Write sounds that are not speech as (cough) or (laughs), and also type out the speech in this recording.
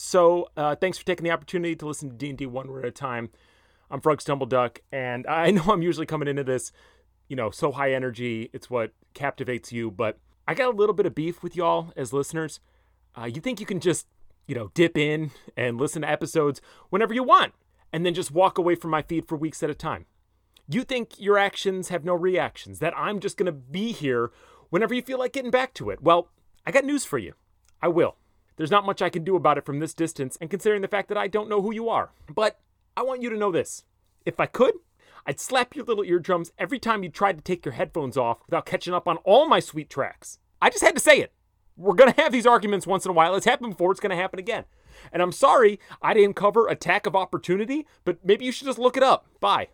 So uh, thanks for taking the opportunity to listen to D&D one word at a time. I'm Frog Stumbleduck, and (laughs) I know I'm usually coming into this, you know, so high energy. It's what captivates you, but I got a little bit of beef with y'all as listeners. Uh, you think you can just, you know, dip in and listen to episodes whenever you want, and then just walk away from my feed for weeks at a time. You think your actions have no reactions, that I'm just going to be here whenever you feel like getting back to it. Well, I got news for you. I will. There's not much I can do about it from this distance, and considering the fact that I don't know who you are. But I want you to know this. If I could, I'd slap your little eardrums every time you tried to take your headphones off without catching up on all my sweet tracks. I just had to say it. We're going to have these arguments once in a while. It's happened before, it's going to happen again. And I'm sorry I didn't cover Attack of Opportunity, but maybe you should just look it up. Bye.